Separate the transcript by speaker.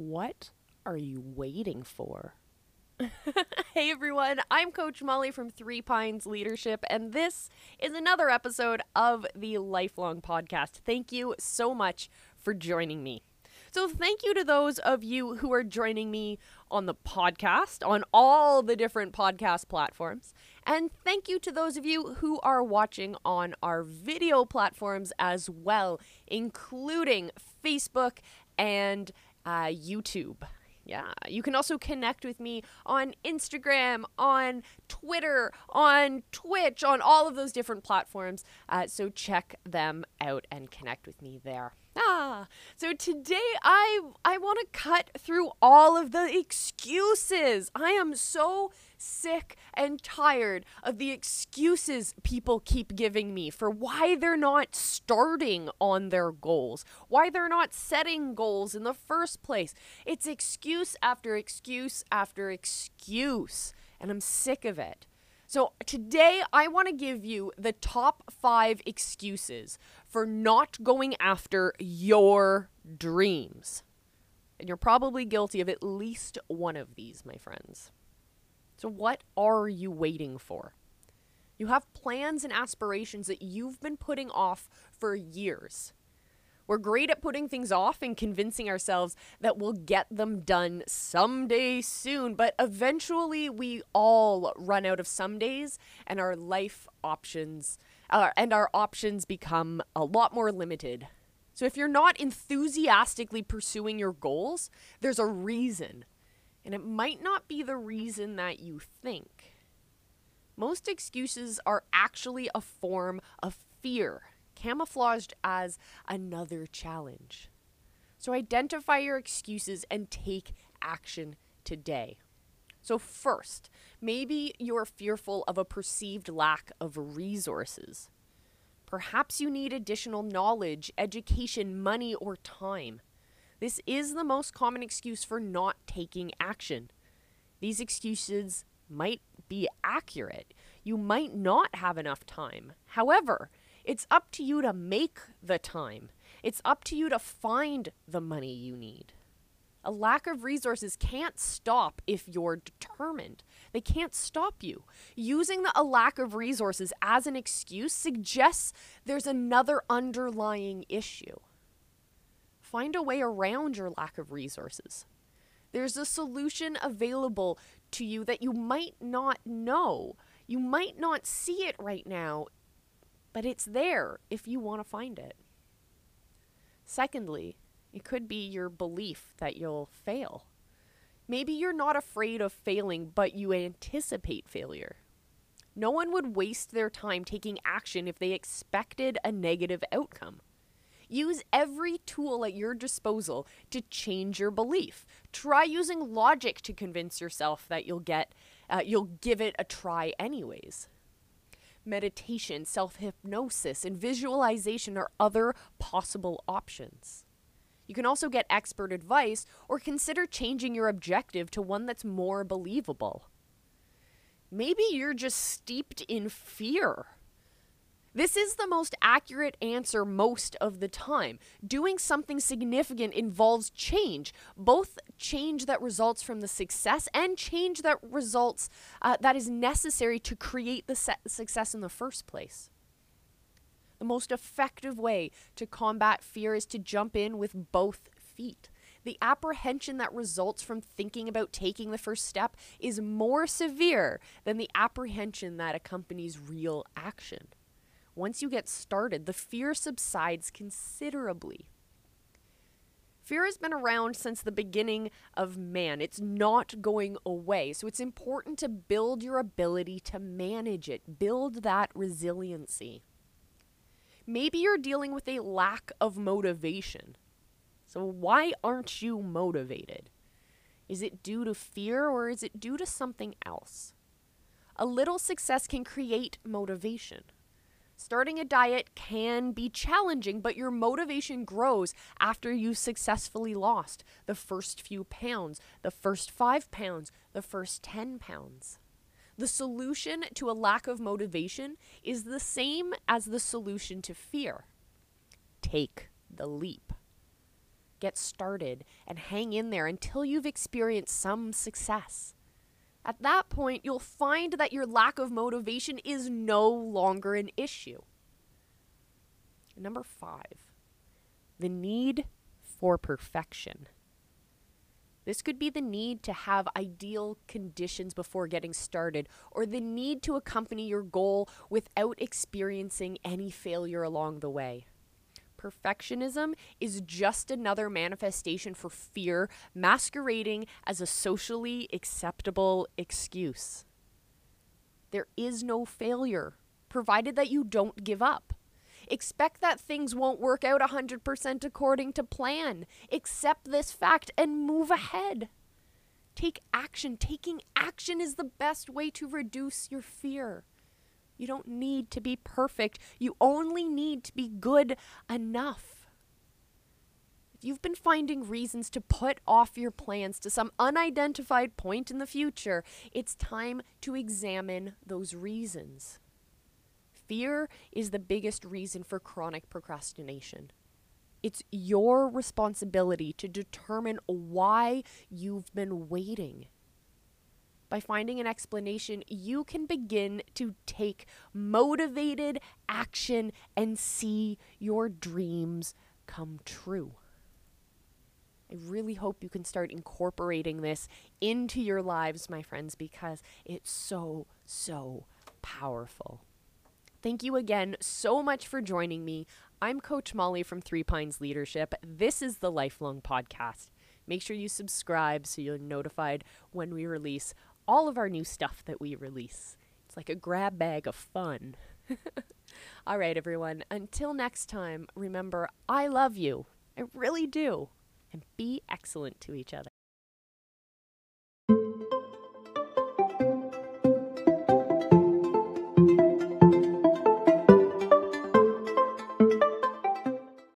Speaker 1: What are you waiting for? hey everyone, I'm Coach Molly from Three Pines Leadership, and this is another episode of the Lifelong Podcast. Thank you so much for joining me. So, thank you to those of you who are joining me on the podcast, on all the different podcast platforms. And thank you to those of you who are watching on our video platforms as well, including Facebook and uh, YouTube. Yeah, you can also connect with me on Instagram, on Twitter, on Twitch, on all of those different platforms. Uh, so check them out and connect with me there. Ah, so today I I want to cut through all of the excuses. I am so sick and tired of the excuses people keep giving me for why they're not starting on their goals, why they're not setting goals in the first place. It's excuse after excuse after excuse, and I'm sick of it. So, today I want to give you the top five excuses for not going after your dreams. And you're probably guilty of at least one of these, my friends. So, what are you waiting for? You have plans and aspirations that you've been putting off for years. We're great at putting things off and convincing ourselves that we'll get them done someday soon, but eventually we all run out of some days and our life options uh, and our options become a lot more limited. So if you're not enthusiastically pursuing your goals, there's a reason. And it might not be the reason that you think. Most excuses are actually a form of fear camouflaged as another challenge. So identify your excuses and take action today. So, first, maybe you're fearful of a perceived lack of resources. Perhaps you need additional knowledge, education, money, or time. This is the most common excuse for not taking action. These excuses might be accurate. You might not have enough time. However, it's up to you to make the time. It's up to you to find the money you need. A lack of resources can't stop if you're determined. They can't stop you. Using the, a lack of resources as an excuse suggests there's another underlying issue. Find a way around your lack of resources. There's a solution available to you that you might not know. You might not see it right now but it's there if you want to find it. Secondly, it could be your belief that you'll fail. Maybe you're not afraid of failing, but you anticipate failure. No one would waste their time taking action if they expected a negative outcome. Use every tool at your disposal to change your belief. Try using logic to convince yourself that you'll get uh, you'll give it a try anyways meditation, self hypnosis, and visualization are other possible options. You can also get expert advice or consider changing your objective to one that's more believable. Maybe you're just steeped in fear this is the most accurate answer most of the time. Doing something significant involves change, both change that results from the success and change that results uh, that is necessary to create the se- success in the first place. The most effective way to combat fear is to jump in with both feet. The apprehension that results from thinking about taking the first step is more severe than the apprehension that accompanies real action once you get started, the fear subsides considerably. Fear has been around since the beginning of man. It's not going away. So it's important to build your ability to manage it, build that resiliency. Maybe you're dealing with a lack of motivation. So, why aren't you motivated? Is it due to fear or is it due to something else? A little success can create motivation. Starting a diet can be challenging, but your motivation grows after you successfully lost the first few pounds, the first five pounds, the first 10 pounds. The solution to a lack of motivation is the same as the solution to fear take the leap. get started and hang in there until you've experienced some success. At that point, you'll find that your lack of motivation is no longer an issue. Number five, the need for perfection. This could be the need to have ideal conditions before getting started, or the need to accompany your goal without experiencing any failure along the way. Perfectionism is just another manifestation for fear masquerading as a socially acceptable excuse. There is no failure, provided that you don't give up. Expect that things won't work out 100% according to plan. Accept this fact and move ahead. Take action. Taking action is the best way to reduce your fear. You don't need to be perfect, you only need to be good enough. If you've been finding reasons to put off your plans to some unidentified point in the future, it's time to examine those reasons. Fear is the biggest reason for chronic procrastination. It's your responsibility to determine why you've been waiting by finding an explanation, you can begin to take motivated action and see your dreams come true. I really hope you can start incorporating this into your lives, my friends, because it's so, so powerful. Thank you again so much for joining me. I'm Coach Molly from Three Pines Leadership. This is the Lifelong Podcast. Make sure you subscribe so you're notified when we release all of our new stuff that we release. It's like a grab bag of fun. all right, everyone. Until next time, remember, I love you. I really do. And be excellent to each other.